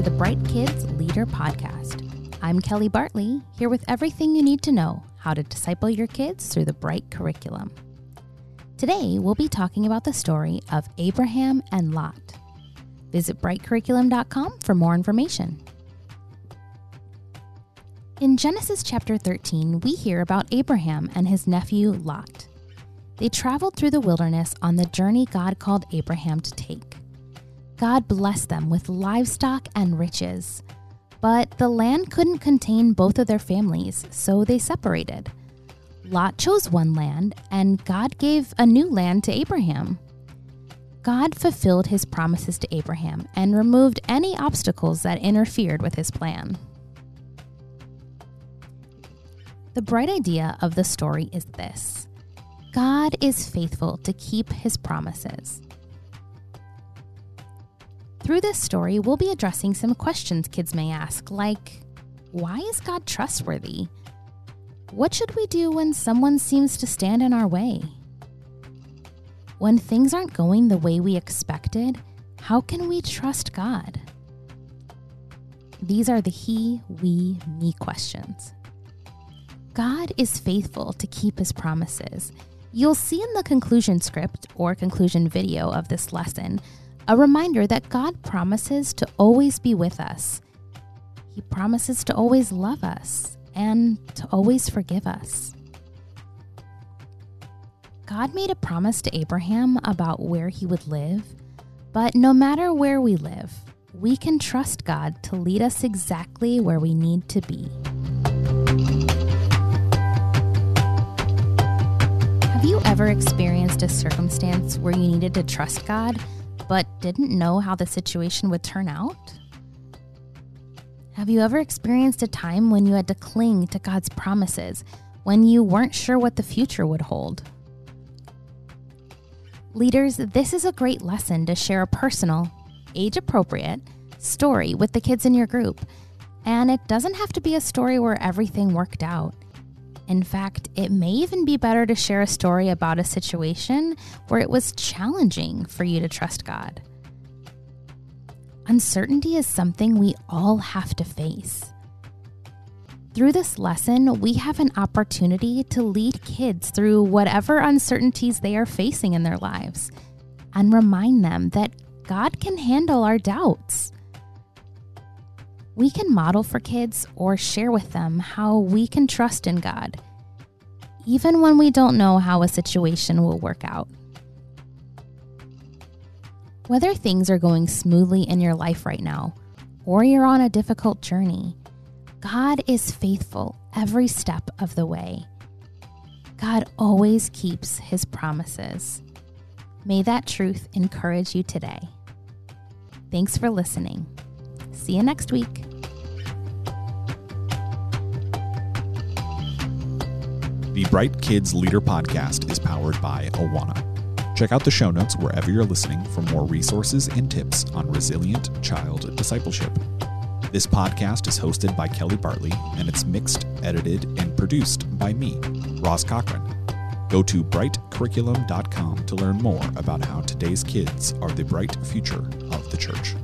to the Bright Kids Leader Podcast. I'm Kelly Bartley, here with everything you need to know how to disciple your kids through the Bright curriculum. Today, we'll be talking about the story of Abraham and Lot. Visit brightcurriculum.com for more information. In Genesis chapter 13, we hear about Abraham and his nephew Lot. They traveled through the wilderness on the journey God called Abraham to take. God blessed them with livestock and riches. But the land couldn't contain both of their families, so they separated. Lot chose one land, and God gave a new land to Abraham. God fulfilled his promises to Abraham and removed any obstacles that interfered with his plan. The bright idea of the story is this God is faithful to keep his promises. Through this story, we'll be addressing some questions kids may ask, like Why is God trustworthy? What should we do when someone seems to stand in our way? When things aren't going the way we expected, how can we trust God? These are the He, We, Me questions. God is faithful to keep his promises. You'll see in the conclusion script or conclusion video of this lesson a reminder that God promises to always be with us. He promises to always love us and to always forgive us. God made a promise to Abraham about where he would live, but no matter where we live, we can trust God to lead us exactly where we need to be. Have you ever experienced a circumstance where you needed to trust God? But didn't know how the situation would turn out? Have you ever experienced a time when you had to cling to God's promises, when you weren't sure what the future would hold? Leaders, this is a great lesson to share a personal, age appropriate story with the kids in your group. And it doesn't have to be a story where everything worked out. In fact, it may even be better to share a story about a situation where it was challenging for you to trust God. Uncertainty is something we all have to face. Through this lesson, we have an opportunity to lead kids through whatever uncertainties they are facing in their lives and remind them that God can handle our doubts we can model for kids or share with them how we can trust in God, even when we don't know how a situation will work out. Whether things are going smoothly in your life right now, or you're on a difficult journey, God is faithful every step of the way. God always keeps his promises. May that truth encourage you today. Thanks for listening. See you next week. The Bright Kids Leader podcast is powered by Awana. Check out the show notes wherever you're listening for more resources and tips on resilient child discipleship. This podcast is hosted by Kelly Bartley and it's mixed, edited, and produced by me, Ross Cochran. Go to brightcurriculum.com to learn more about how today's kids are the bright future of the church.